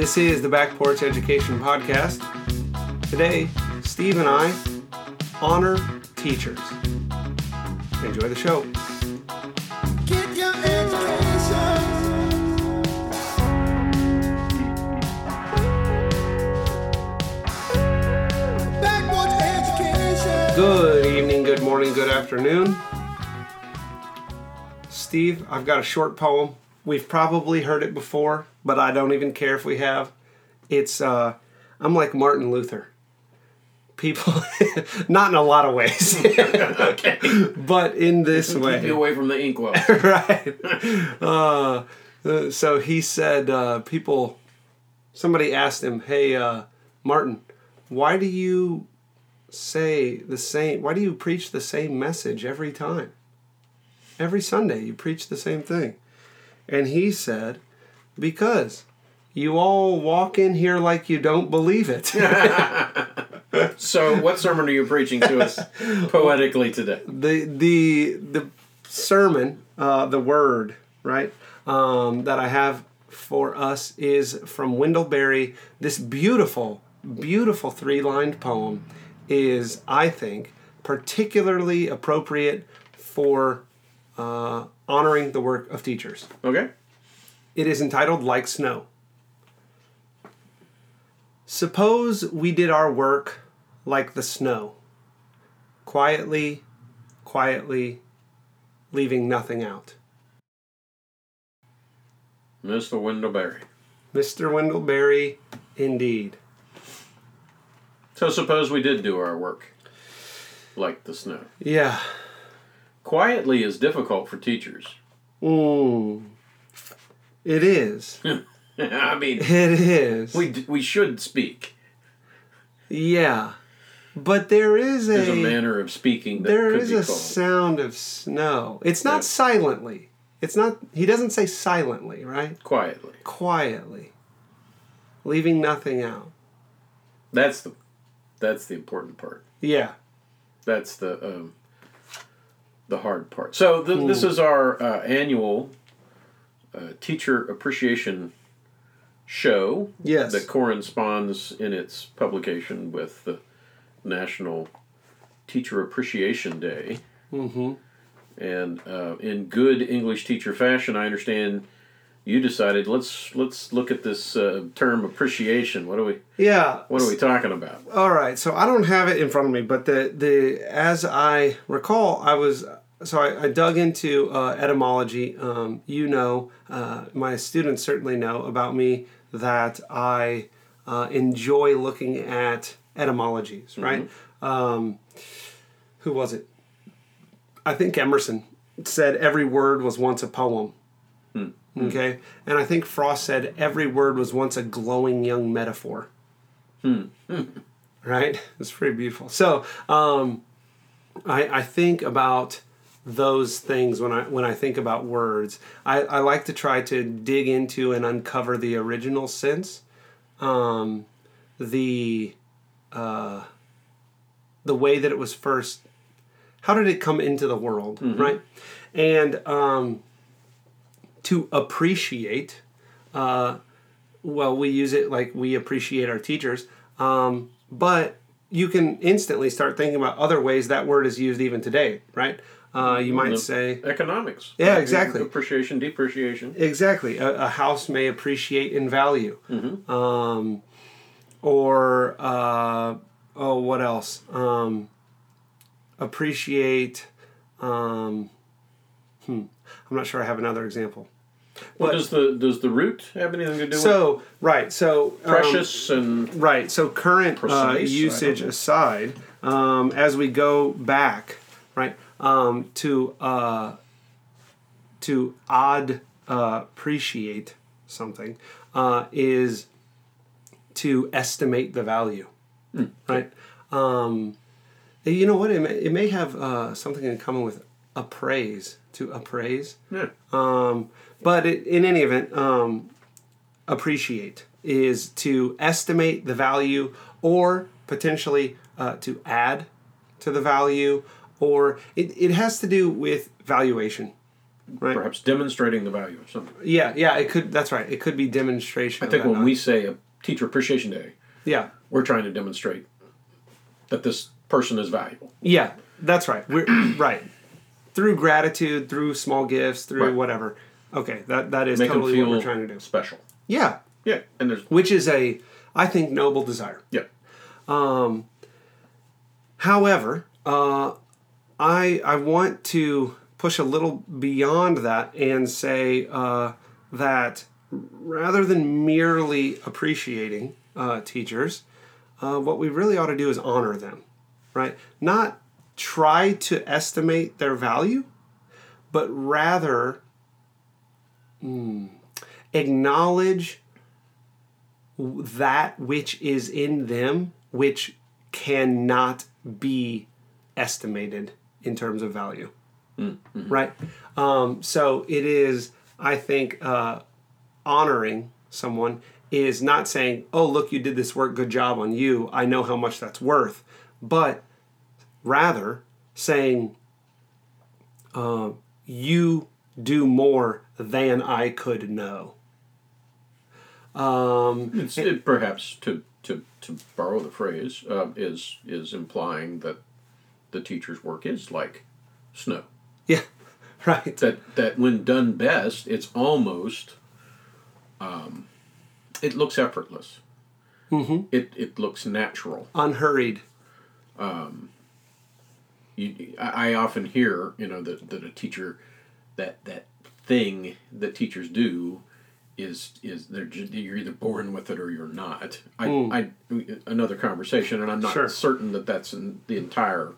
This is the Back Porch Education Podcast. Today, Steve and I honor teachers. Enjoy the show. Get your education. Backwards education. Good evening, good morning, good afternoon. Steve, I've got a short poem. We've probably heard it before, but I don't even care if we have. It's uh I'm like Martin Luther. People not in a lot of ways. okay. but in this Keep way. you away from the inkwell. right. Uh, uh, so he said, uh, people, somebody asked him, hey, uh, Martin, why do you say the same, why do you preach the same message every time? Every Sunday you preach the same thing. And he said, because you all walk in here like you don't believe it. so, what sermon are you preaching to us poetically today? the the the sermon, uh, the word, right, um, that I have for us is from Wendell Berry. This beautiful, beautiful three-lined poem is, I think, particularly appropriate for uh, honoring the work of teachers. Okay. It is entitled Like Snow. Suppose we did our work like the snow, quietly, quietly, leaving nothing out. Mr. Wendell Berry. Mr. Wendell Berry, indeed. So, suppose we did do our work like the snow. Yeah. Quietly is difficult for teachers. Mm. It is. I mean, It is. we, d- we should speak. yeah. But there is a, There's a manner of speaking that there is a called. sound of snow. It's not Yeah. silently. It's not he doesn't say silently, right? Quietly. quietly, leaving nothing out. That's the that's the important part. Yeah. That's the um, the hard part. So th- this is our uh, annual uh, teacher appreciation show Yes. that corresponds in its publication with the National Teacher Appreciation Day. Mm-hmm. And uh, in good English teacher fashion, I understand you decided let's let's look at this uh, term appreciation. What are we Yeah. what are we talking about? All right. So I don't have it in front of me, but the the as I recall, I was so I, I dug into uh, etymology. Um, you know, uh, my students certainly know about me that I uh, enjoy looking at etymologies. Right. Um, who was it? I think Emerson said every word was once a poem. Okay, and I think Frost said every word was once a glowing young metaphor. right? It's pretty beautiful. So um, I, I think about those things when I when I think about words. I, I like to try to dig into and uncover the original sense, um, the uh, the way that it was first. How did it come into the world, right? And um, to appreciate. Uh, well, we use it like we appreciate our teachers, um, but you can instantly start thinking about other ways that word is used even today, right? Uh, you might say Economics. Yeah, exactly. Appreciation, depreciation. exactly a, a house may appreciate in value, um, or uh, oh, what else? Um, appreciate. Um, hmm, I'm not sure. I have another example. Well, But- does the does the root have anything to do with So right, so um, precious and Right. So current uh, Precise, I usage aside, um, as we go back, right, um, to uh, to odd uh, appreciate something uh, is to estimate the value, Hmm. right? Um, you know what? It may, it may have uh, something in common with appraise. To appraise. yeah. Um, but it, in any event, um, appreciate is to estimate the value or potentially uh, to add to the value, or it, it has to do with valuation. Right. perhaps demonstrating the value of something. Yeah, yeah, it could. That's right. It could be demonstration. I think when we say a Teacher Appreciation Day, yeah, we're trying to demonstrate that this person is valuable. yeah, that's right. We're right through gratitude, through small gifts, through Right. whatever. Okay, that that is Make totally what we're trying to do. special. Yeah, Yeah, and there's which is a, I think, noble desire. yeah, Um, However, uh, I I want to push a little beyond that and say uh, that rather than merely appreciating uh, teachers, uh, what we really ought to do is honor them, right? Not try to estimate their value, but rather mm, acknowledge that which is in them, which cannot be estimated in terms of value. Right? Um, so it is, I think, uh, honoring someone is not saying, oh, look, you did this work, good job on you, I know how much that's worth, but rather saying, uh, you do more than I could know. Um, it's, it perhaps to, to, to borrow the phrase um, is is implying that the teacher's work is like snow. yeah, right. That that when done best, it's almost um, it looks effortless. Mm-hmm. It it looks natural. Unhurried. You, I I often hear, you know, that, that a teacher, that that thing that teachers do, is is they're you're either born with it or you're not. I, hmm. I another conversation, and I'm not Sure. certain that that's in the entire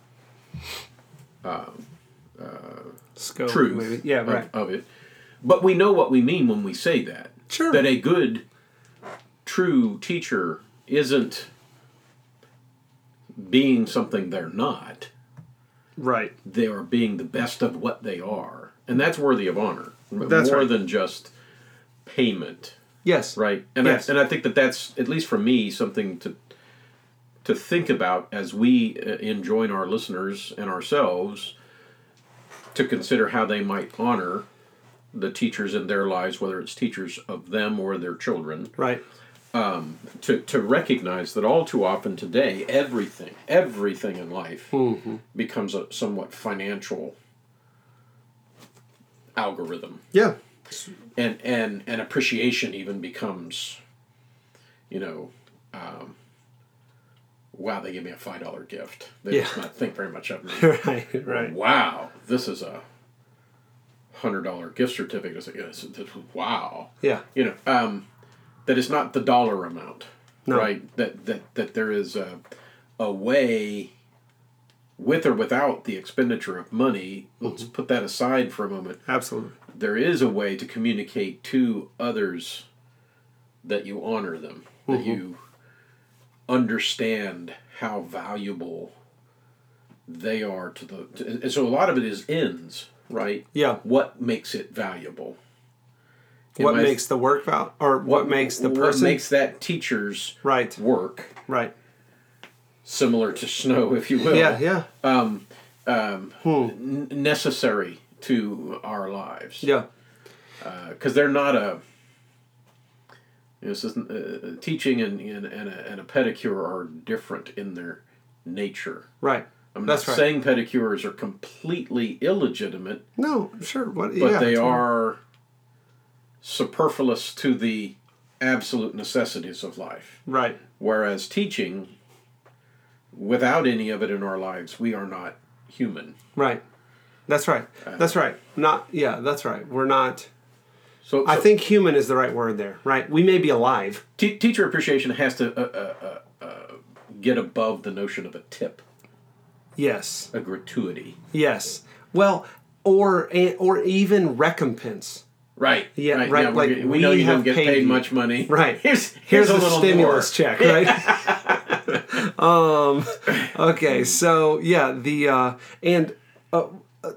Scope, uh, truth maybe. Yeah, of, of it. But we know what we mean when we say that. Sure. That a good, true teacher isn't being something they're not. Right. they are being the best of what they are, and that's worthy of honor. That's more right. than just payment, Yes. right? And Yes. I, and I think that that's at least for me something to to think about as we uh, enjoin our listeners and ourselves to consider how they might honor the teachers in their lives, whether it's teachers of them or their children Right. To, to recognize that all too often today, everything, everything in life Mm-hmm. becomes a somewhat financial algorithm. Yeah. And, and, and appreciation even becomes, you know, um, wow, they gave me a $5 gift. They Yeah. must not think very much of me. right. Right. Wow, this is a $100 gift certificate. It's like, wow Yeah. you know um, that it's not the dollar amount No. right that that that there is a, a way with or without the expenditure of money let's Mm-hmm. put that aside for a moment Absolutely. there is a way to communicate to others that you honor them that Mm-hmm. you understand how valuable they are to the to, and so a lot of it is ends right Yeah. what makes it valuable What I- makes the work val or what, makes the what person makes that teacher's right. work Right. similar to snow, if you will, Yeah. Yeah. Um, um, hmm. n- necessary to our lives. Yeah. Uh, because they're not a. You know, this isn't, uh, teaching and, and, and, a, and a pedicure are different in their nature. Right. I'm That's not right. saying pedicures are completely illegitimate, No. Sure. What? but yeah. they totally. are superfluous to the absolute necessities of life. Right. Whereas teaching, without any of it in our lives, we are not human. Right. That's right. Uh, That's right. Not. Yeah. That's right. We're not. So, I think human is the right word there. Right. We may be alive. te- teacher appreciation has to uh, uh, uh, uh, get above the notion of a tip, Yes. a gratuity. Yes. Well, or or even recompense. Right. Yeah, right, we're like, we, we know you don't get paid paid much money. Right. Here's Here's, here's, a stimulus more. check, right? um, okay, so yeah, the uh, and uh,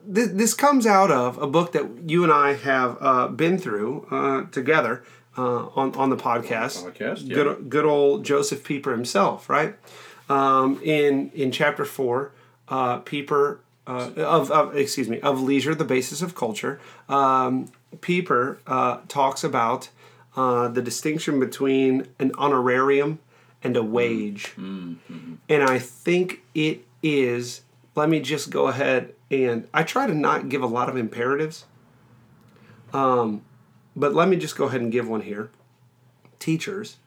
this, this comes out of a book that you and I have uh, been through uh, together uh, on on the podcast. podcast, yeah. Good good old Josef Pieper himself, right? Um, in in chapter four, uh, Pieper uh, of, of excuse me of leisure, the basis of culture. Um, Pieper uh, talks about uh, the distinction between an honorarium and a wage, and I think it is. Let me just go ahead and I try to not give a lot of imperatives, um, but let me just go ahead and give one here. Teachers,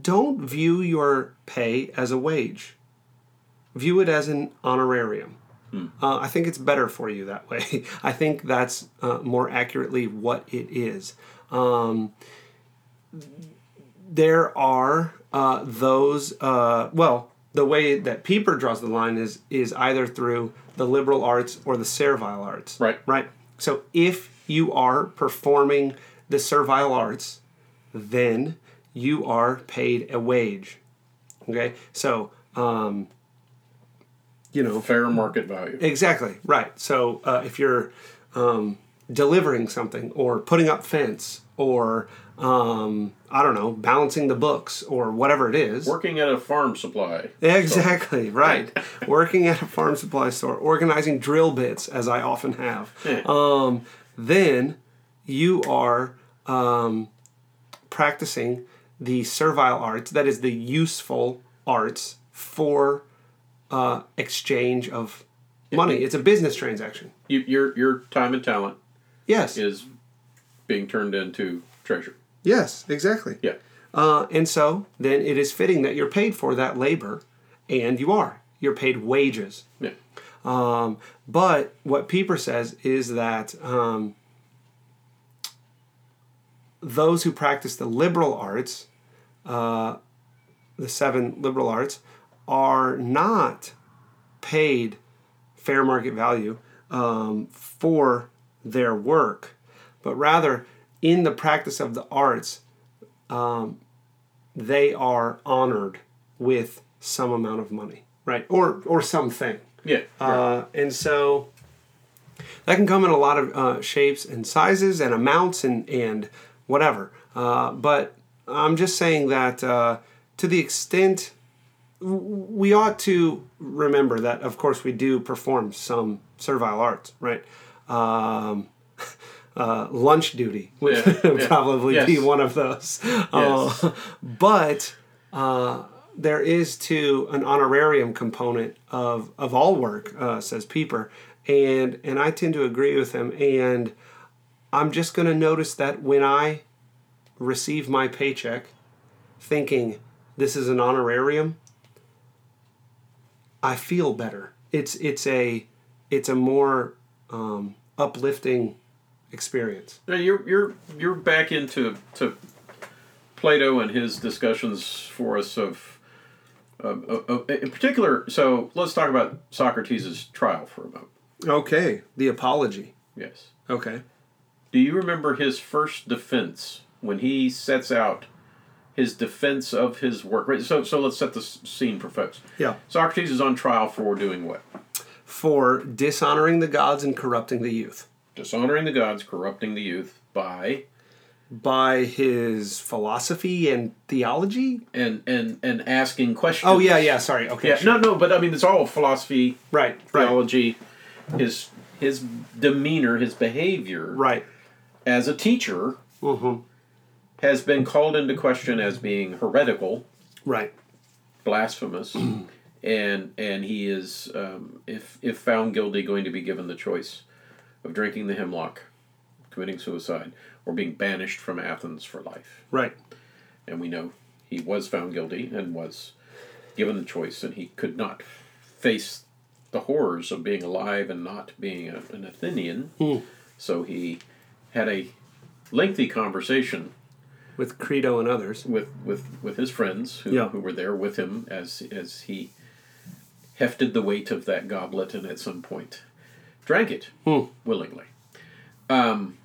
don't view your pay as a wage. View it as an honorarium. Uh, I think it's better for you that way. I think that's uh, more accurately what it is. Um, there are uh, those. Uh, well, the way that Pieper draws the line is is either through the liberal arts or the servile arts. Right. Right. So if you are performing the servile arts, then you are paid a wage. Okay. So. Um, you know, Fair market value. Exactly right. So uh, if you're um, delivering something or putting up fence or um, I don't know, balancing the books or whatever it is. Working at a farm supply. Exactly right. Working at a farm supply store, organizing drill bits, as I often have. Um, then you are um, practicing the servile arts, that is the useful arts for uh, exchange of money. It's a business transaction. You, your your time and talent Yes. is being turned into treasure. Yes, exactly. Yeah. Uh, and so then it is fitting that you're paid for that labor, and you are. You're paid wages. Yeah. Um, but what Pieper says is that um, those who practice the liberal arts, uh, the seven liberal arts, are not paid fair market value um, for their work, but rather in the practice of the arts, um, they are honored with some amount of money, right? Or or something. Yeah. Uh, and so that can come in a lot of uh, shapes and sizes and amounts and, and whatever. Uh, but I'm just saying that uh, to the extent we ought to remember that, of course, we do perform some servile arts, right? Um, uh, lunch duty would Yeah, yeah. probably be one of those. Yes. Uh, but uh, there is too an honorarium component of, of all work, uh, says Pieper, and and I tend to agree with him. And I'm just going to notice that when I receive my paycheck, thinking this is an honorarium, I feel better. It's it's a it's a more um, uplifting experience. Now you're you're you're back into to Plato and his discussions for us of, of, of- of- in particular. So let's talk about Socrates' trial for a moment. Okay, the apology. Yes. Okay. Do you remember his first defense when he sets out his defense of his work? Right. So so let's set the scene for folks. Yeah. Socrates is on trial for doing what? For dishonoring the gods and corrupting the youth Dishonoring the gods, corrupting the youth by by his philosophy and theology. and and and asking questions. Oh yeah, yeah. Sorry. Okay. Yeah, sure. no, no, but I mean, it's all philosophy, Right. Right. theology, his his demeanor, his behavior Right. as a teacher Mm-hmm. Has been called into question as being heretical, Right. blasphemous, and and he is, um, if if found guilty, going to be given the choice of drinking the hemlock, committing suicide, or being banished from Athens for life. Right. And we know he was found guilty and was given the choice, and he could not face the horrors of being alive and not being a, an Athenian. So he had a lengthy conversation With Crito and others. with, with, with his friends who, Yeah. who were there with him as as he hefted the weight of that goblet and at some point drank it hmm. willingly. Um,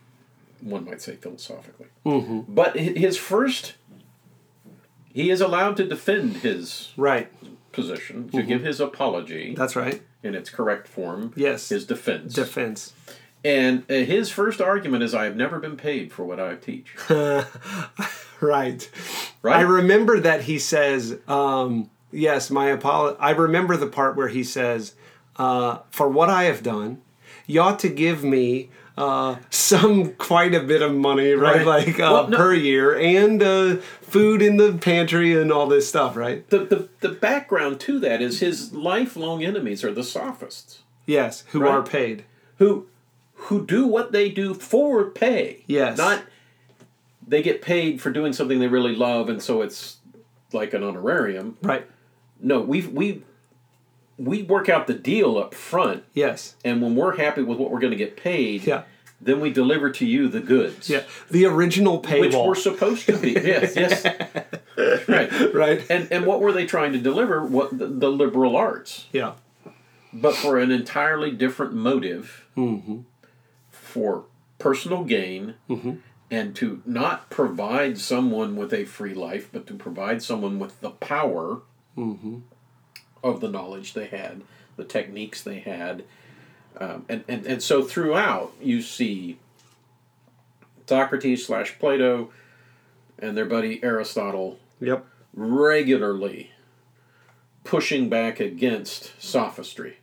one might say philosophically. Mm-hmm. But his first, he is allowed to defend his Right. position, to mm-hmm. give his apology That's right. in its correct form. Yes. His defense. Defense. And uh, his first argument is, I have never been paid for what I teach. Right. Right? I remember that he says, um, yes, my apolo- I remember the part where he says, uh, for what I have done, you ought to give me uh, some quite a bit of money, right? Right. Like uh, Well, no- per year, and uh, food in the pantry and all this stuff, right? The, the the background to that is his lifelong enemies are the sophists, Yes, who Right. are paid. who who do what they do for pay. Yes. Not they get paid for doing something they really love, and so it's like an honorarium. Right. No, we we we work out the deal up front, Yes. and when we're happy with what we're going to get paid, Yeah. then we deliver to you the goods. Yeah. The original pay. Which paywall. we're supposed to be. yes, yes. right. right. And and what were they trying to deliver? What the, the liberal arts, Yeah. but for an entirely different motive, mm-hmm. For personal gain, and to not provide someone with a free life, but to provide someone with the power of the knowledge they had, the techniques they had, um, and, and and so throughout you see Socrates slash Plato and their buddy Aristotle Yep. regularly pushing back against sophistry,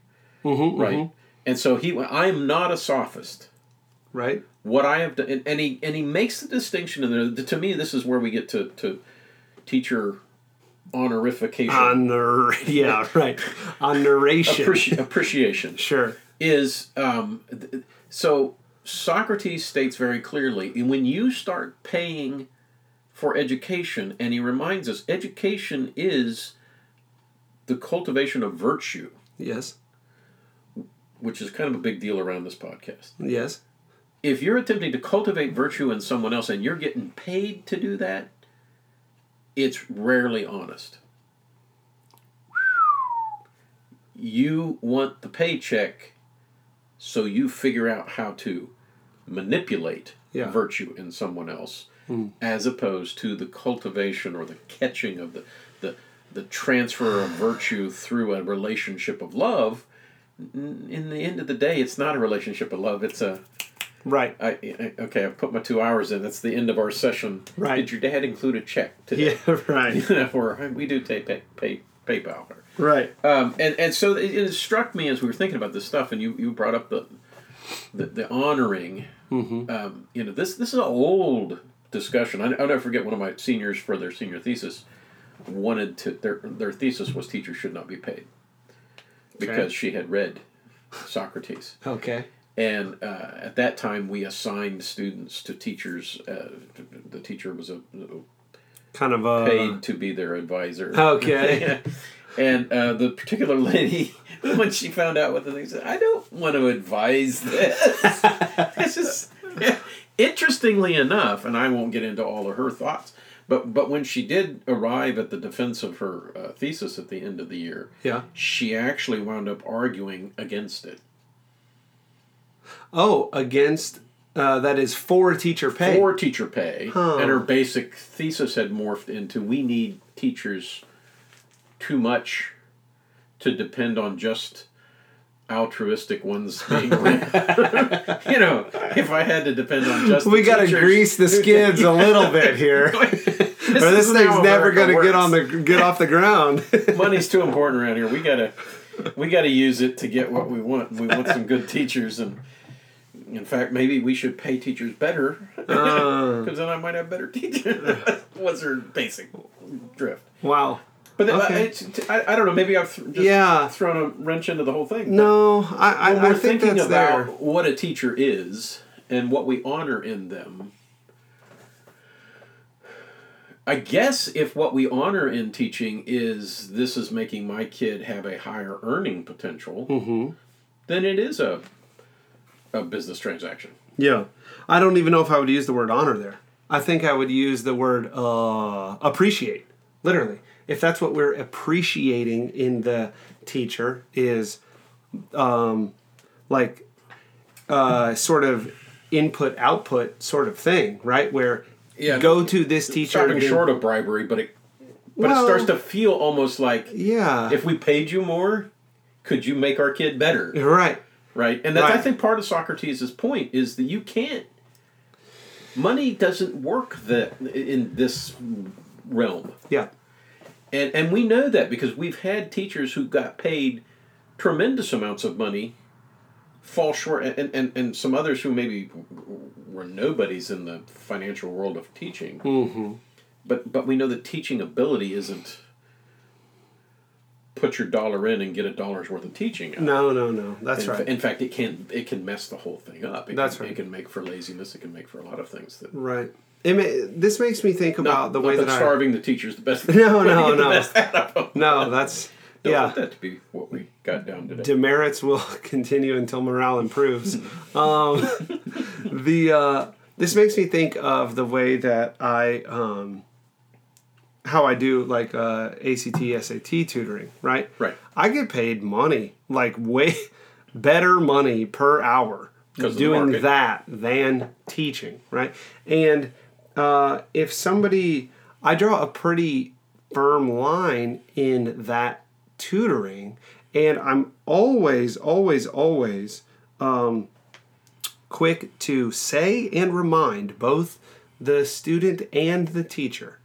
Mm-hmm, right? And so he, I am not a sophist. Right. What I have done, and, and he and he makes the distinction in there. To me, this is where we get to to teacher honorification, Honor. Yeah. Right. Honoration. appreci- appreciation. Sure. is um, th- so Socrates states very clearly when you start paying for education, and he reminds us education is the cultivation of virtue, Yes. which is kind of a big deal around this podcast. Yes. If you're attempting to cultivate virtue in someone else and you're getting paid to do that, it's rarely honest. You want the paycheck, so you figure out how to manipulate Yeah. virtue in someone else, hmm. as opposed to the cultivation or the catching of the, the, the transfer of virtue through a relationship of love. In the end of the day, it's not a relationship of love. It's a Right. I, I okay. I put my two hours in. That's the end of our session. Right. Did your dad include a check today? Yeah. Right. or we do take pay, pay PayPal. Right. Um, and and so it, it struck me as we were thinking about this stuff, and you, you brought up the the, the honoring. Mm-hmm. Um, you know, this this is an old discussion. I, I'll never forget one of my seniors for their senior thesis wanted to their their thesis was teachers should not be paid because she had read Socrates. Okay. And uh, at that time, we assigned students to teachers. Uh, the teacher was a, Kind of a. paid to be their advisor. Okay. and uh, the particular lady, when she found out what the thing said, I don't want to advise this. this is interestingly enough, and I won't get into all of her thoughts. But but when she did arrive at the defense of her uh, thesis at the end of the year, Yeah. she actually wound up arguing against it. Oh, against. Uh, that is for teacher pay. for teacher pay, Huh. and her basic thesis had morphed into we need teachers too much to depend on just altruistic ones being you know, if I had to depend on just we got to grease the skids a little bit here, or this thing's never going to get on the get off the ground. money's too important around here. We gotta we gotta use it to get what we want. We want some good teachers, and in fact, maybe we should pay teachers better Uh. because then I might have better teachers. What's her basic drift? wow. But the- Okay. I, I, I don't know. Maybe I've th- just Yeah. thrown a wrench into the whole thing. No, I I, I think thinking that's about there. what a teacher is and what we honor in them. I guess if what we honor in teaching is this is making my kid have a higher earning potential, Mm-hmm. then it is a a business transaction. Yeah, I don't even know if I would use the word honor there. I think I would use the word uh, appreciate. Literally, if that's what we're appreciating in the teacher is, um, like, uh, sort of input output sort of thing, right? Where Yeah. go to this teacher. Stopping short of bribery, but it but Well- it starts to feel almost like Yeah. if we paid you more, could you make our kid better? right. Right? And that's I think part of Socrates' point is that you can't. Money doesn't work that in this realm, Yeah. and and we know that because we've had teachers who got paid tremendous amounts of money fall short, and, and, and some others who maybe were nobodies in the financial world of teaching. Mm-hmm. But but we know that teaching ability isn't put your dollar in and get a dollar's worth of teaching out. No, no, no. That's in, right. In fact, it can it can mess the whole thing up. It That's can, right. It can make for laziness. It can make for a lot of things that. right. It may, this makes me think about Not, the way that, that I. starving the teachers the best. No, no, no. best out of them. No, that's Don't yeah. want that to be what we got down today. demerits will continue until morale improves. um, the uh, this makes me think of the way that I um, how I do like uh, ACT SAT tutoring. Right. Right. I get paid money, like way better money per hour doing that than teaching. Right. And uh, if somebody, I draw a pretty firm line in that tutoring, and I'm always, always, always um, quick to say and remind both the student and the teacher.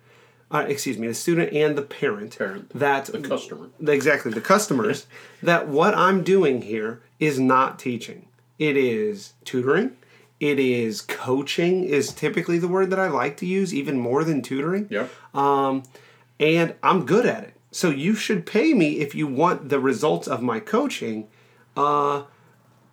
Uh, excuse me, the student and the parent, Parent. that The customer. exactly the customers that what I'm doing here is not teaching. It is tutoring. It is coaching is typically the word that I like to use even more than tutoring. Yep. Um, and I'm good at it. So you should pay me if you want the results of my coaching. Uh,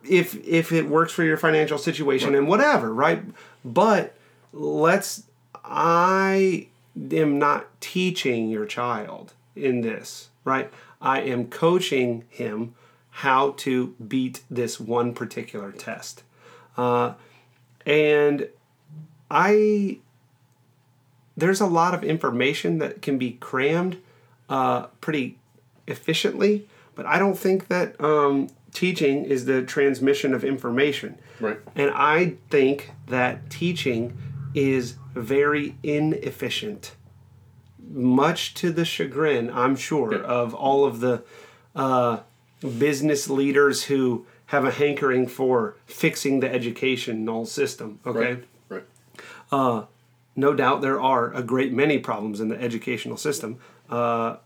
if if it works for your financial situation and whatever, right? But let's. I am not teaching your child in this, right? I am coaching him how to beat this one particular test. Uh, and I there's a lot of information that can be crammed uh, pretty efficiently, but I don't think that um, teaching is the transmission of information. Right. And I think that teaching is very inefficient, much to the chagrin, I'm sure, of all of the uh, business leaders who have a hankering for fixing the educational system. Okay Right. Right. no doubt there are a great many problems in the educational system. Uh,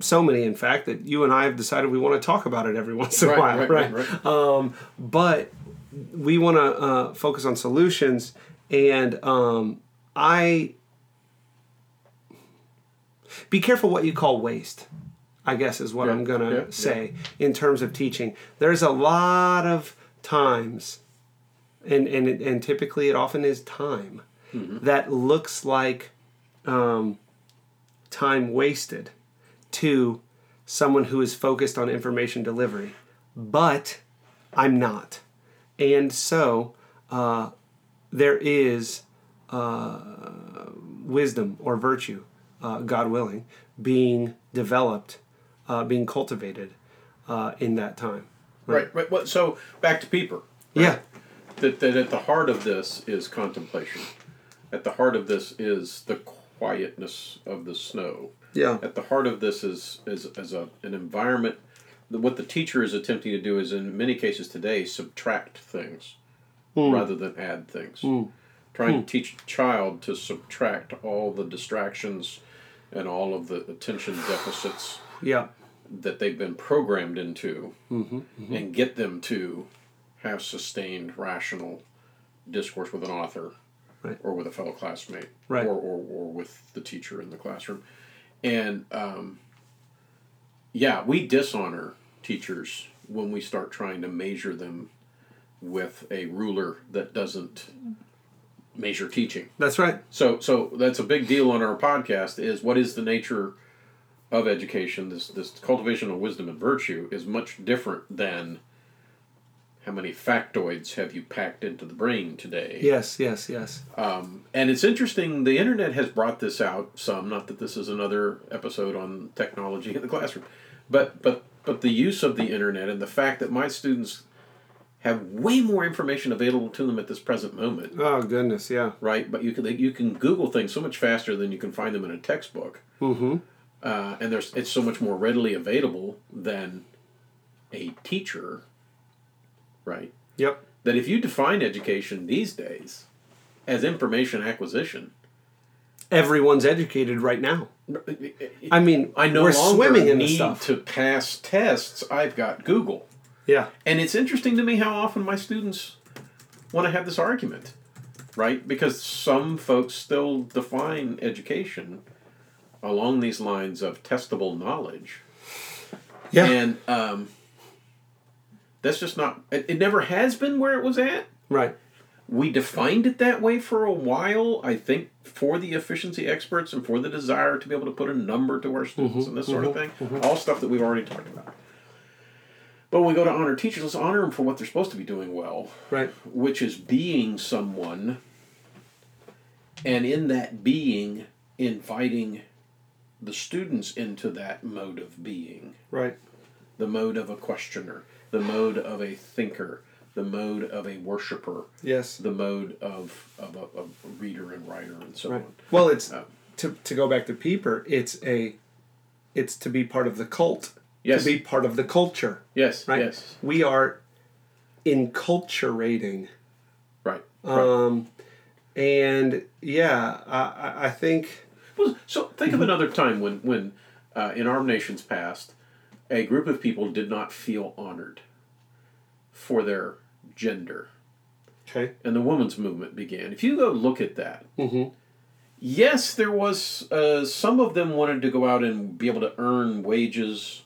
so many, in fact, that you and I have decided we want to talk about it every once in a Right, while, right, right? right, right. Um, but we want to uh, focus on solutions, and um, I be careful what you call waste. I guess is what Yeah, I'm gonna yeah, say in terms of teaching. There's a lot of times and and and typically it often is time that looks like um, time wasted to someone who is focused on information delivery, but I'm not, and so uh, there is uh, wisdom or virtue, uh, God willing, being developed, uh, being cultivated uh, in that time. Right. Right. Well, so back to Pieper. Yeah. That, that at the heart of this is contemplation. At the heart of this is the quietness of the snow. Yeah. At the heart of this is is, is a, an environment. What the teacher is attempting to do is, in many cases today, subtract things Hmm. rather than add things. Hmm. Trying hmm. to teach a child to subtract all the distractions and all of the attention deficits Yeah. that they've been programmed into mm-hmm, mm-hmm. and get them to have sustained rational discourse with an author Right. or with a fellow classmate Right. or, or, or with the teacher in the classroom and um, yeah we dishonor teachers when we start trying to measure them with a ruler that doesn't measure teaching That's right. so so that's a big deal on our podcast is what is the nature of education this this cultivation of wisdom and virtue is much different than how many factoids have you packed into the brain today Yes, yes, yes. Um, and it's interesting the internet has brought this out some not that this is another episode on technology in the classroom but but but the use of the internet and the fact that my students have way more information available to them at this present moment Oh goodness, yeah. right? But you can you can Google things so much faster than you can find them in a textbook, Mm-hmm. uh, and there's it's so much more readily available than a teacher, right? Yep. That if you define education these days as information acquisition, everyone's educated right now. I mean, I no we're longer swimming in need stuff. to pass tests. I've got Google. Yeah, And it's interesting to me how often my students want to have this argument, right? Because some folks still define education along these lines of testable knowledge. yeah, And um, that's just not, it, it never has been where it was at. right. We defined it that way for a while, I think, for the efficiency experts and for the desire to be able to put a number to our students mm-hmm. and this sort of mm-hmm. thing. Mm-hmm. All stuff that we've already talked about. But when we go to honor teachers, let's honor them for what they're supposed to be doing well, Right. which is being someone, and in that being, inviting the students into that mode of being Right. the mode of a questioner, the mode of a thinker, the mode of a worshiper, Yes. the mode of, of a, of a reader and writer, and so Right. on. Well, it's Uh, to to go back to Pieper. It's a, it's to be part of the cult. Yes. To be part of the culture. Yes, Right. yes, We are enculturating. right. right. Um, and yeah, I, I- think Well, so think of another time when, when uh, in our nation's past, a group of people did not feel honored for their gender. okay. and the women's movement began. If you go look at that, mm-hmm. yes, there was uh, some of them wanted to go out and be able to earn wages,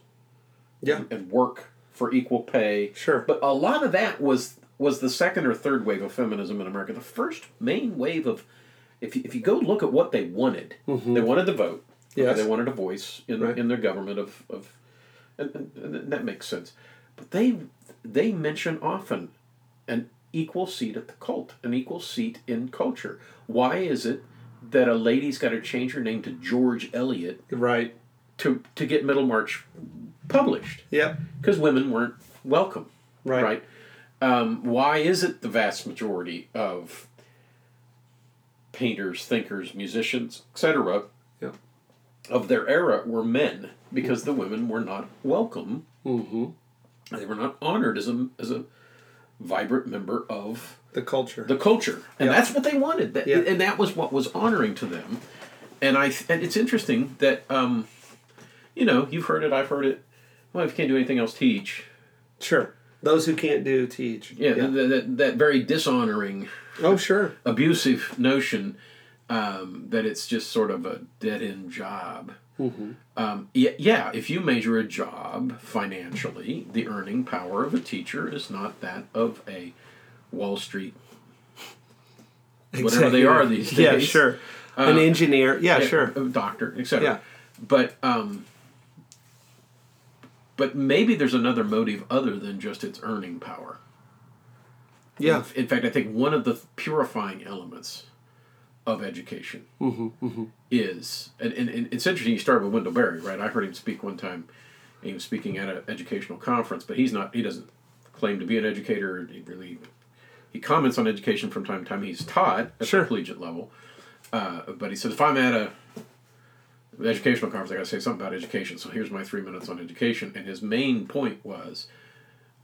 Yeah. and work for equal pay. Sure. but a lot of that was was the second or third wave of feminism in America. The first main wave of, if you, if you go look at what they wanted, mm-hmm. they wanted the vote. Okay, they wanted a voice in Right. in their government of of, and, and, and that makes sense. But they they mention often an equal seat at the cult, an equal seat in culture. Why is it that a lady's got to change her name to George Eliot Right. to to get Middlemarch published? Yeah. Because women weren't welcome, Right. right? Um, why is it the vast majority of painters, thinkers, musicians, etc., Yep. of their era were men? Because the women were not welcome. Mm-hmm. They were not honored as a as a vibrant member of The culture. the culture, and Yeah. that's what they wanted. That, Yeah. And that was what was honoring to them. And I and it's interesting that um, you know you've heard it, I've heard it. Well, if you can't do anything else, teach. sure. Those who can't do teach. Yeah, That, that that very dishonoring, Oh, sure. abusive notion um, that it's just sort of a dead end job. Mm-hmm. Um, yeah, yeah, if you measure a job financially, the earning power of a teacher is not that of a Wall Street whatever they are these days. Yeah, sure. An Uh, engineer. Yeah, yeah, sure. a doctor, etc. Yeah. But um, but maybe there's another motive other than just its earning power. Yeah. In, in fact, I think one of the purifying elements of education Mm-hmm, is, and, and, and it's interesting. You started with Wendell Berry, right? I heard him speak one time. He was speaking at an educational conference, but he's not. He doesn't claim to be an educator. He really he comments on education from time to time. He's taught at Sure. the collegiate level, uh, but he said if I'm at a an educational conference, I got to say something about education. So here's my three minutes on education. And his main point was,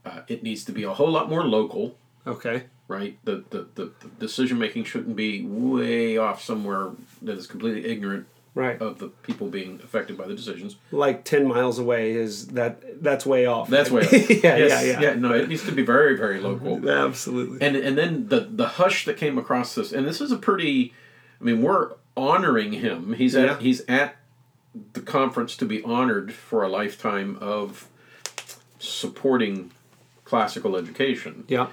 uh, it needs to be a whole lot more local Okay. right? The the, the, the decision making shouldn't be way off somewhere that is completely ignorant Right. of the people being affected by the decisions. Like ten miles away is that? That's way off. That's way. yeah, Yes, yeah, yeah, No, it needs to be very very local. Absolutely. And and then the the hush that came across this, and this is a pretty. I mean, we're honoring him. He's at Yeah. he's at the conference to be honored for a lifetime of supporting classical education. yeah.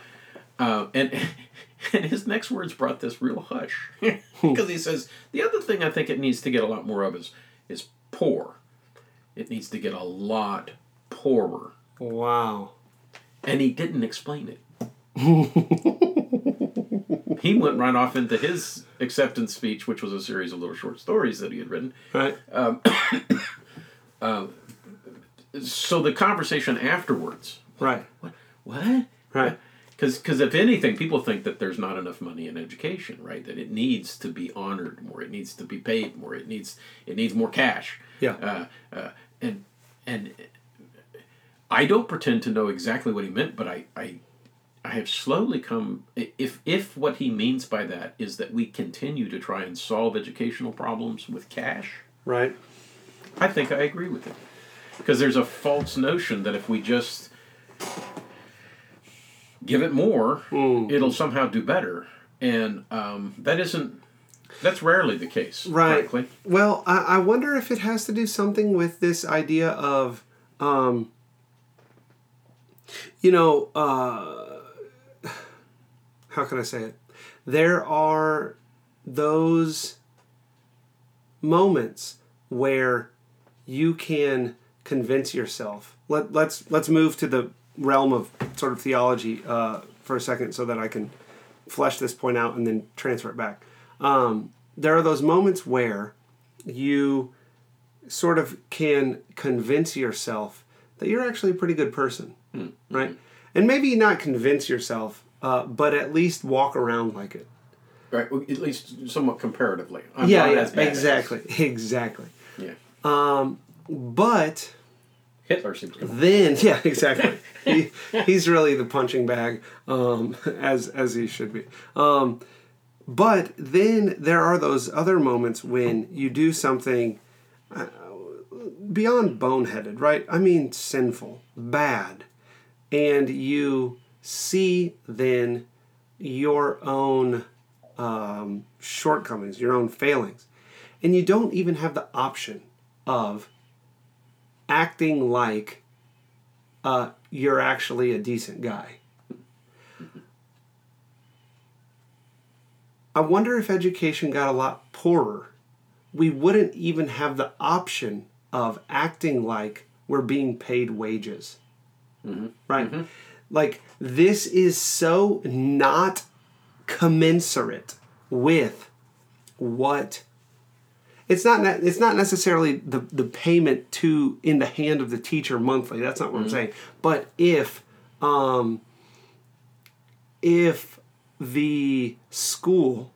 Uh, and and his next words brought this real hush because he says the other thing I think it needs to get a lot more of is is poor. It needs to get a lot poorer, Wow. and he didn't explain it. he went right off into his acceptance speech, which was a series of little short stories that he had written. Right. So the conversation afterwards, Right. what, what? Right. Because if anything, people think that there's not enough money in education, right? That it needs to be honored more. It needs to be paid more. It needs it needs more cash. Yeah. Uh, uh, and and I don't pretend to know exactly what he meant, but I I, I have slowly come if if what he means by that is that we continue to try and solve educational problems with cash, Right. I think I agree with him. Because there's a false notion that if we just give it more, Hmm. it'll somehow do better. And um, that isn't, that's rarely the case, Right. frankly. Well, I, I wonder if it has to do something with this idea of, um, you know, uh, how can I say it? There are those moments where you can convince yourself. Let, let's let's move to the realm of sort of theology uh, for a second, so that I can flesh this point out and then transfer it back. Um, there are those moments where you sort of can convince yourself that you're actually a pretty good person, right? And maybe not convince yourself, uh, but at least walk around like it. Right. well, At least somewhat comparatively. I'm yeah, yeah, as bad as- exactly, exactly. yeah. But Hitler seems to then, yeah, exactly. he, he's really the punching bag, um, as as he should be. Um, but then there are those other moments when you do something uh, beyond boneheaded, right? I mean, sinful, bad, and you see then your own um, shortcomings, your own failings, and you don't even have the option of acting like uh, you're actually a decent guy. I wonder if education got a lot poorer. We wouldn't even have the option of acting like we're being paid wages. Right? Like, this is so not commensurate with what it's not it's not necessarily the the payment to in the hand of the teacher monthly that's not what i'm saying. But if um if the school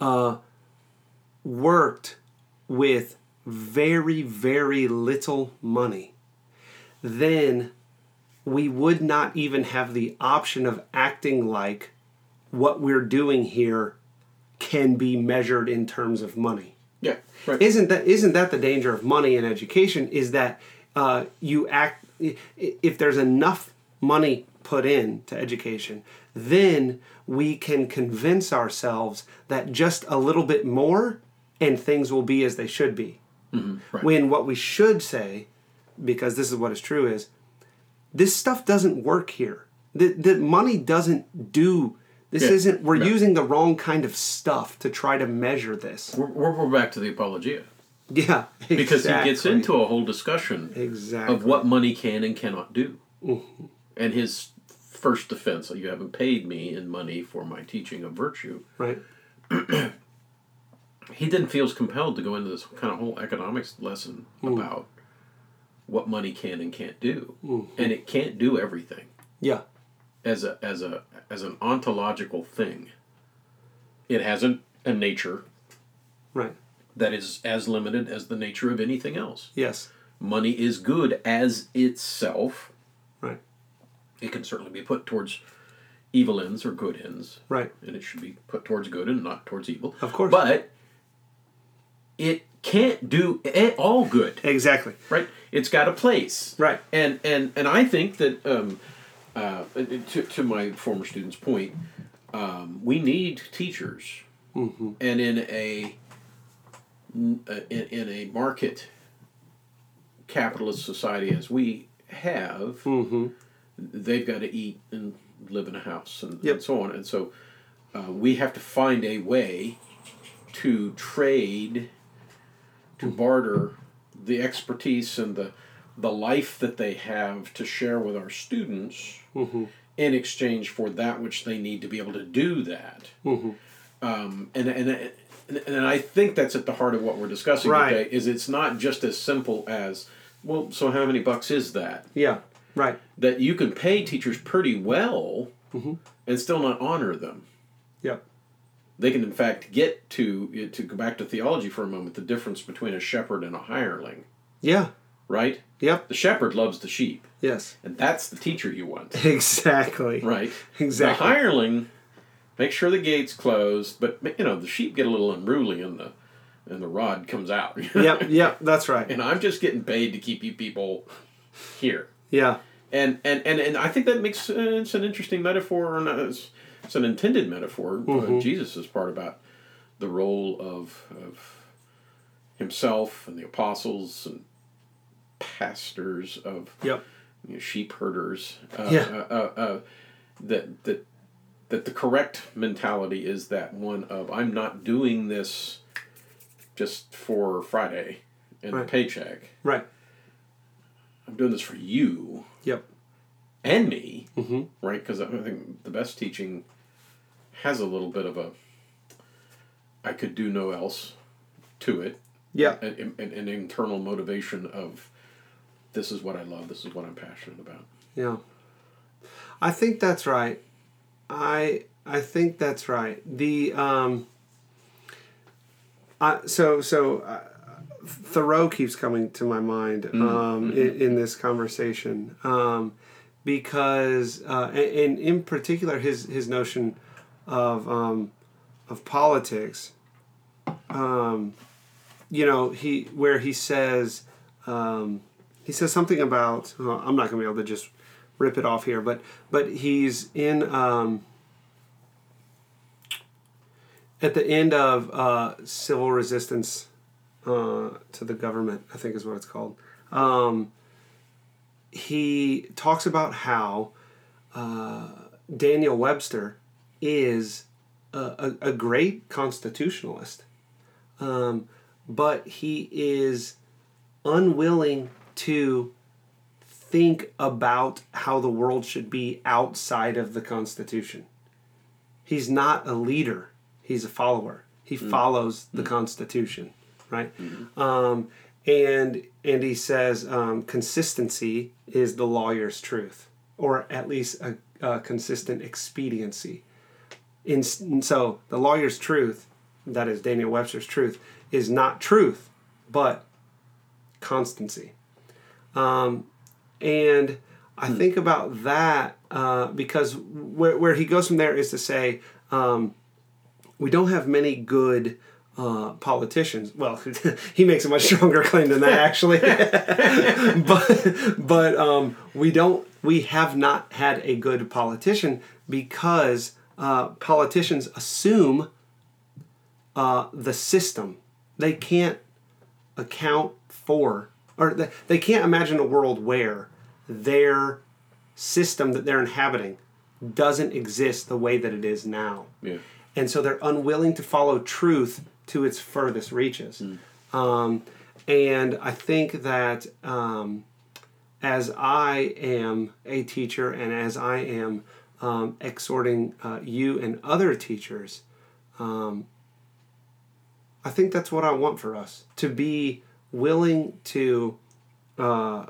uh worked with very very little money then we would not even have the option of acting like what we're doing here can be measured in terms of money. Yeah. Right. Isn't that isn't that the danger of money in education? Is that uh, you act if there's enough money put in to education, then we can convince ourselves that just a little bit more and things will be as they should be. right. When what we should say, because this is what is true, is this stuff doesn't work here. The, the money doesn't do this Yeah, isn't we're yeah. using the wrong kind of stuff to try to measure this. we're, we're, back to the apologia. Yeah. Because he gets into a whole discussion exactly of what money can and cannot do. Mm-hmm. And his first defense, you haven't paid me in money for my teaching of virtue. right. He then feels compelled to go into this kind of whole economics lesson Mm. about what money can and can't do. Mm-hmm. And it can't do everything Yeah. as a as a as an ontological thing. It has a, a nature Right. that is as limited as the nature of anything else. Yes. Money is good as itself. Right. It can certainly be put towards evil ends or good ends, Right. and it should be put towards good and not towards evil. Of course. But it can't do a- all good, Exactly. right? It's got a place, Right. And and and I think that um, uh, to to my former student's point, um, we need teachers, Mm-hmm. and in a in, in a market capitalist society as we have, Mm-hmm. they've got to eat and live in a house and, Yep. and so on. And so uh, we have to find a way to trade, to barter the expertise and the the life that they have to share with our students in exchange for that which they need to be able to do that. Um, and, and and and I think that's at the heart of what we're discussing Right. today. Is it's not just as simple as well. So how many bucks is that? Yeah. Right. that you can pay teachers pretty well Mm-hmm. and still not honor them. Yep. They can, in fact, get to to go back to theology for a moment. The difference between a shepherd and a hireling. Yeah. right? Yep. The shepherd loves the sheep, Yes. and that's the teacher you want, Exactly. right? Exactly. The hireling, make sure the gate's closed, but you know the sheep get a little unruly and the and the rod comes out. Yep. Yep. That's right. and I'm just getting paid to keep you people here. Yeah. and and and, and I think that makes uh, it's an interesting metaphor, and uh, it's, it's an intended metaphor. Uh, Jesus part about the role of of himself and the apostles and pastors of Yep. you know, sheep herders. Uh, Yeah. Uh, uh, uh, that that that the correct mentality is that one of I'm not doing this just for Friday and Right. the paycheck. Right. I'm doing this for you Yep. And me, Mm-hmm. right? Because I think the best teaching has a little bit of a I could do no else to it, Yeah. an, an, an internal motivation of this is what I love, this is what I'm passionate about. Yeah. I think that's right. I I think that's right. The um I so so uh, Thoreau keeps coming to my mind um, in, in this conversation um, because uh, and, in particular his his notion of um, of politics um, you know he where he says um, he says something about well, I'm not going to be able to just rip it off here but but he's in um, at the end of uh, civil resistance uh, to the government I think is what it's called. Um, he talks about how uh, Daniel Webster is a, a, a great constitutionalist um, but he is unwilling to think about how the world should be outside of the Constitution. He's not a leader, he's a follower. He follows the Constitution, right? Um, and and he says um, consistency is the lawyer's truth, or at least a, a consistent expediency. In, so the lawyer's truth, that is Daniel Webster's truth, is not truth, but constancy. Um, and I think about that uh, because where, where he goes from there is to say um, we don't have many good uh, politicians. Well, he makes a much stronger claim than that, actually. but but um, we don't. We have not had a good politician because uh, politicians assume uh, the system. They can't account for, or they, they can't imagine a world where their system that they're inhabiting doesn't exist the way that it is now. Yeah. And so they're unwilling to follow truth to its furthest reaches. Um, and I think that um, as I am a teacher and as I am um, exhorting uh, you and other teachers, um, I think that's what I want for us to be willing to uh,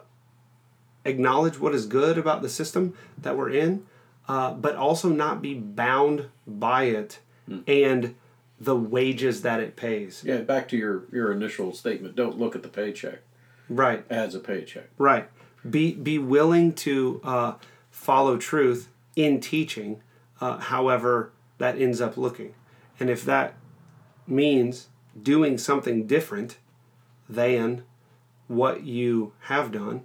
acknowledge what is good about the system that we're in, uh, but also not be bound by it and the wages that it pays. Yeah, back to your, your initial statement. Don't look at the paycheck Right. as a paycheck. Right. Be be willing to uh, follow truth in teaching, uh, however that ends up looking, and if that means doing something different than what you have done,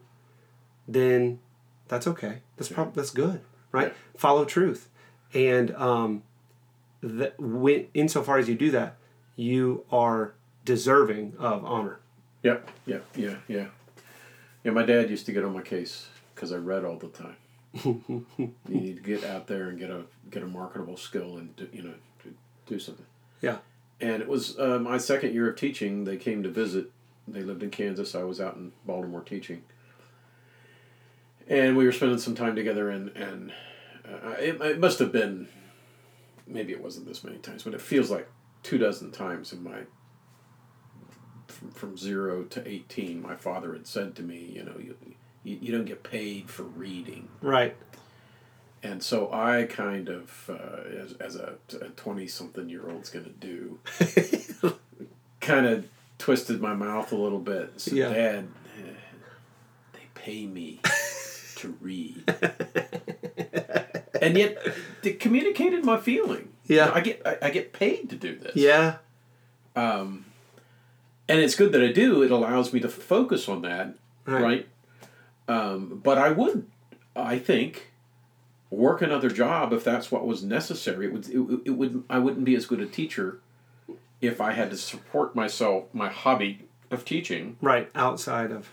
then that's okay. That's prob- that's good, right? Follow truth, and um, that when insofar as you do that, you are deserving of honor. Yep, yeah, yeah, yeah. Yeah, my dad used to get on my case because I read all the time. you need to get out there and get a get a marketable skill and do, you know do, do something. Yeah. And it was uh, my second year of teaching. They came to visit. They lived in Kansas. I was out in Baltimore teaching, and we were spending some time together. And and uh, it, it must have been, maybe it wasn't this many times, but it feels like two dozen times in my from, from zero to 18 my father had said to me you know you, you, you don't get paid for reading Right. and so i kind of uh, as, as a 20 something year old's going to do kind of twisted my mouth a little bit and said Yeah. dad they pay me to read. and yet, it communicated my feeling. Yeah. I get I, I get paid to do this. Yeah. Um, and it's good that I do. It allows me to focus on that, Right. right? Um, but I would, I think, work another job if that's what was necessary. It would, it, it would, I wouldn't be as good a teacher if I had to support myself, my hobby of teaching. Right. Outside of.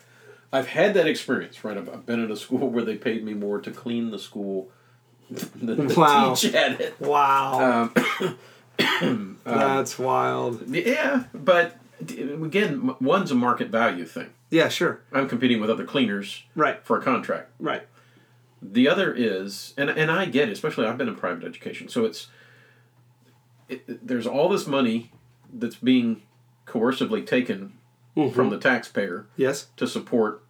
I've had that experience, right? I've, I've been in a school where they paid me more to clean the school than to Wow. teach at it. Wow. Um, That's wild. yeah, but again, one's a market value thing. Yeah. Sure. I'm competing with other cleaners Right. for a contract. Right. The other is, and and I get it, especially I've been in private education, so it's it, there's all this money that's being coercively taken from the taxpayer Yes. to support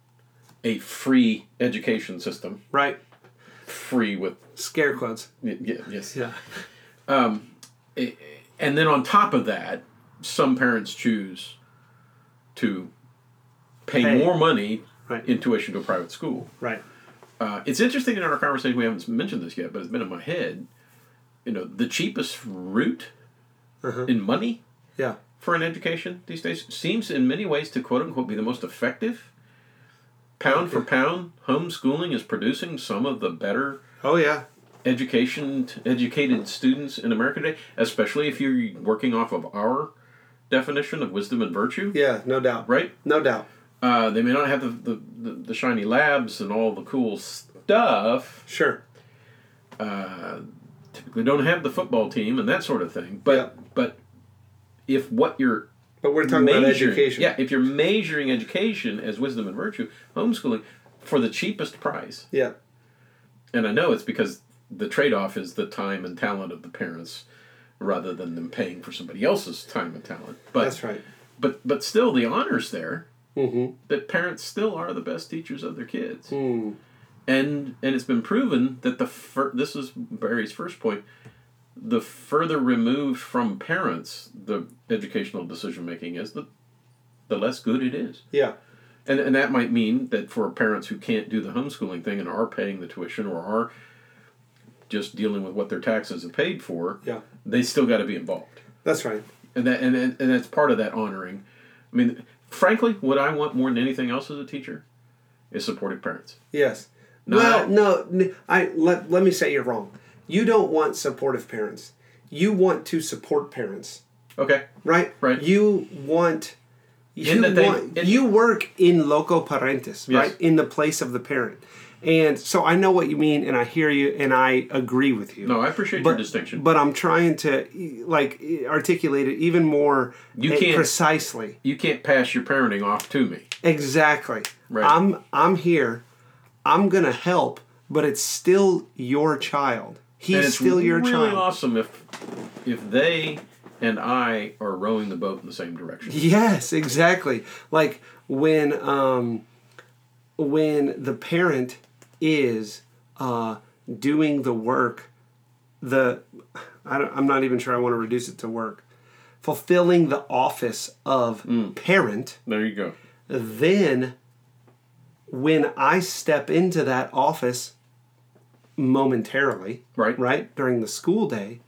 a free education system, Right. Free with Scare quotes. y- y- yes, Yeah. and then on top of that, some parents choose to pay, Pay. more money Right. in tuition to a private school. Right. Uh, it's interesting in our conversation, we haven't mentioned this yet, but it's been in my head. You know, the cheapest route Uh-huh. in money Yeah. for an education these days seems, in many ways, to quote unquote be the most effective. Pound for pound, homeschooling is producing some of the better Oh yeah. education educated students in America today, especially if you're working off of our definition of wisdom and virtue, Yeah. No doubt. right? No doubt. Uh, they may not have the, the, the, the shiny labs and all the cool stuff, Sure. uh, typically don't have the football team and that sort of thing. But Yeah. but if what you're But we're talking about education. yeah, if you're measuring education as wisdom and virtue, homeschooling for the cheapest price, Yeah. and I know it's because the trade-off is the time and talent of the parents rather than them paying for somebody else's time and talent. But That's right. but but still, the honors there Mm-hmm. that parents still are the best teachers of their kids. Mm. and and it's been proven that the fir- this is Berry's first point the further removed from parents the educational decision making is the the less good it is Yeah. and and that might mean that for parents who can't do the homeschooling thing and are paying the tuition or are just dealing with what their taxes have paid for Yeah. they still got to be involved That's right. and that and, and and that's part of that honoring i mean frankly what i want more than anything else as a teacher is supportive parents Yes. No, well, no, I let let me say you're wrong. You don't want supportive parents. You want to support parents, okay right? Right. You want you they- want in- you work in loco parentis, Yes. right? In the place of the parent. And so I know what you mean and I hear you and I agree with you. no i appreciate your distinction But I'm trying to like articulate it even more You eh, can't- precisely. you can't pass your parenting off to me. Exactly. Right. I'm I'm here. I'm gonna help, but it's still your child. He's still your really child. awesome if if they and I are rowing the boat in the same direction. Yes, exactly. Like when um, when the parent is uh, doing the work, the I don't, I'm not even sure I want to reduce it to work, fulfilling the office of Mm. parent. There you go. then when I step into that office momentarily, Right. right during the school day,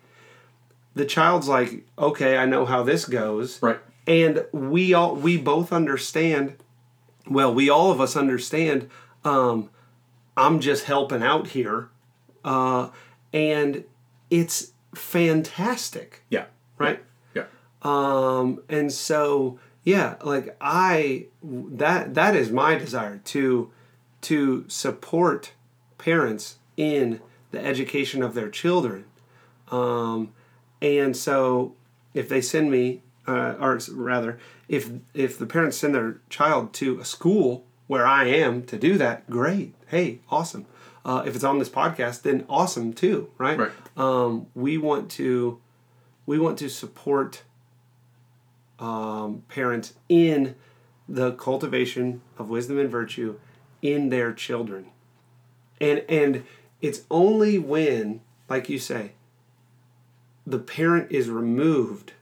the child's like, "Okay, I know how this goes." Right. And we all we both understand, well, we all of us understand um I'm just helping out here. Uh and it's fantastic, Yeah. right? Yeah. um and so yeah like i that that is my desire to to support parents in the education of their children. Um and so if they send me uh, or rather if if the parents send their child to a school where i am to do that great. Hey awesome. Uh, if it's on this podcast then awesome too right, Right. um we want to we want to support um, parents in the cultivation of wisdom and virtue in their children. And and it's only when like you say the parent is removed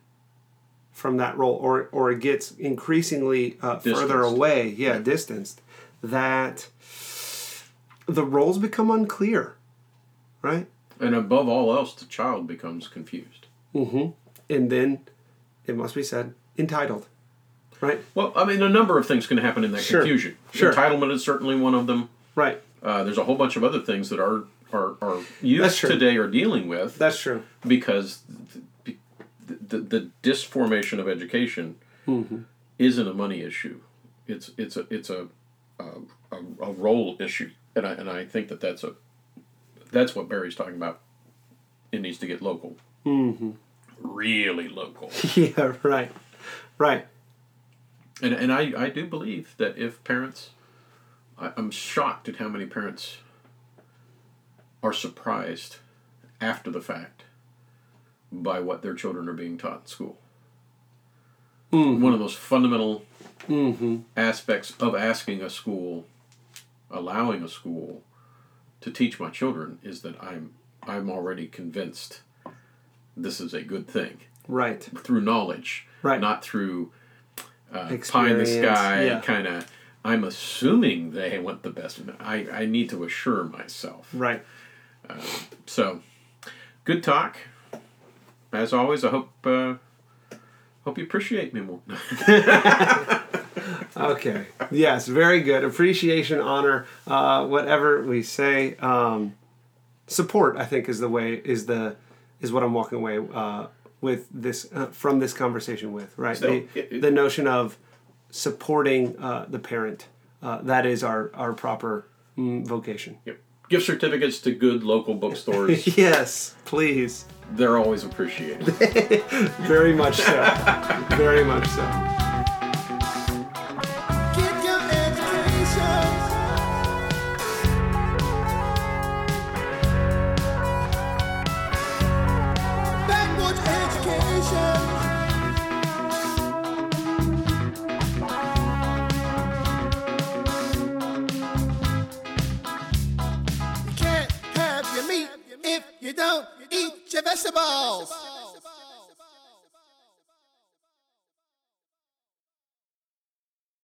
from that role or or it gets increasingly uh, further away yeah distanced that the roles become unclear, right? And above all else, the child becomes confused. Mm-hmm. And then it must be said, entitled, right? Well, I mean, a number of things can happen in that Sure. confusion. Sure. Entitlement is certainly one of them. Right. Uh, there's a whole bunch of other things that our our That's youth today are dealing with That's true. because the, the, the disformation of education Mm-hmm. isn't a money issue. It's it's a it's a a, a, a role issue, and I and I think that that's a that's what Berry's talking about. It needs to get local, mm-hmm. really local, Yeah, right. Right. and and I I do believe that if parents, I, I'm shocked at how many parents are surprised after the fact by what their children are being taught in school. One of the most fundamental aspects of asking a school, allowing a school to teach my children is that I'm I'm already convinced this is a good thing Right. through knowledge, Right. not through uh, pie in the sky yeah. kind of. I'm assuming they want the best. I, I need to assure myself. Right. So, good talk. As always, I hope uh, hope you appreciate me more. Okay. Yes, very good. Appreciation, honor, uh, whatever we say. Um, support, I think, is the way is the is what I'm walking away uh, with this uh, from this conversation with right. So, the, it- the notion of supporting uh, the parent uh, that is our our proper mm, vocation. Yep. Gift certificates to good local bookstores. yes, please. They're always appreciated. Very much so. very much so.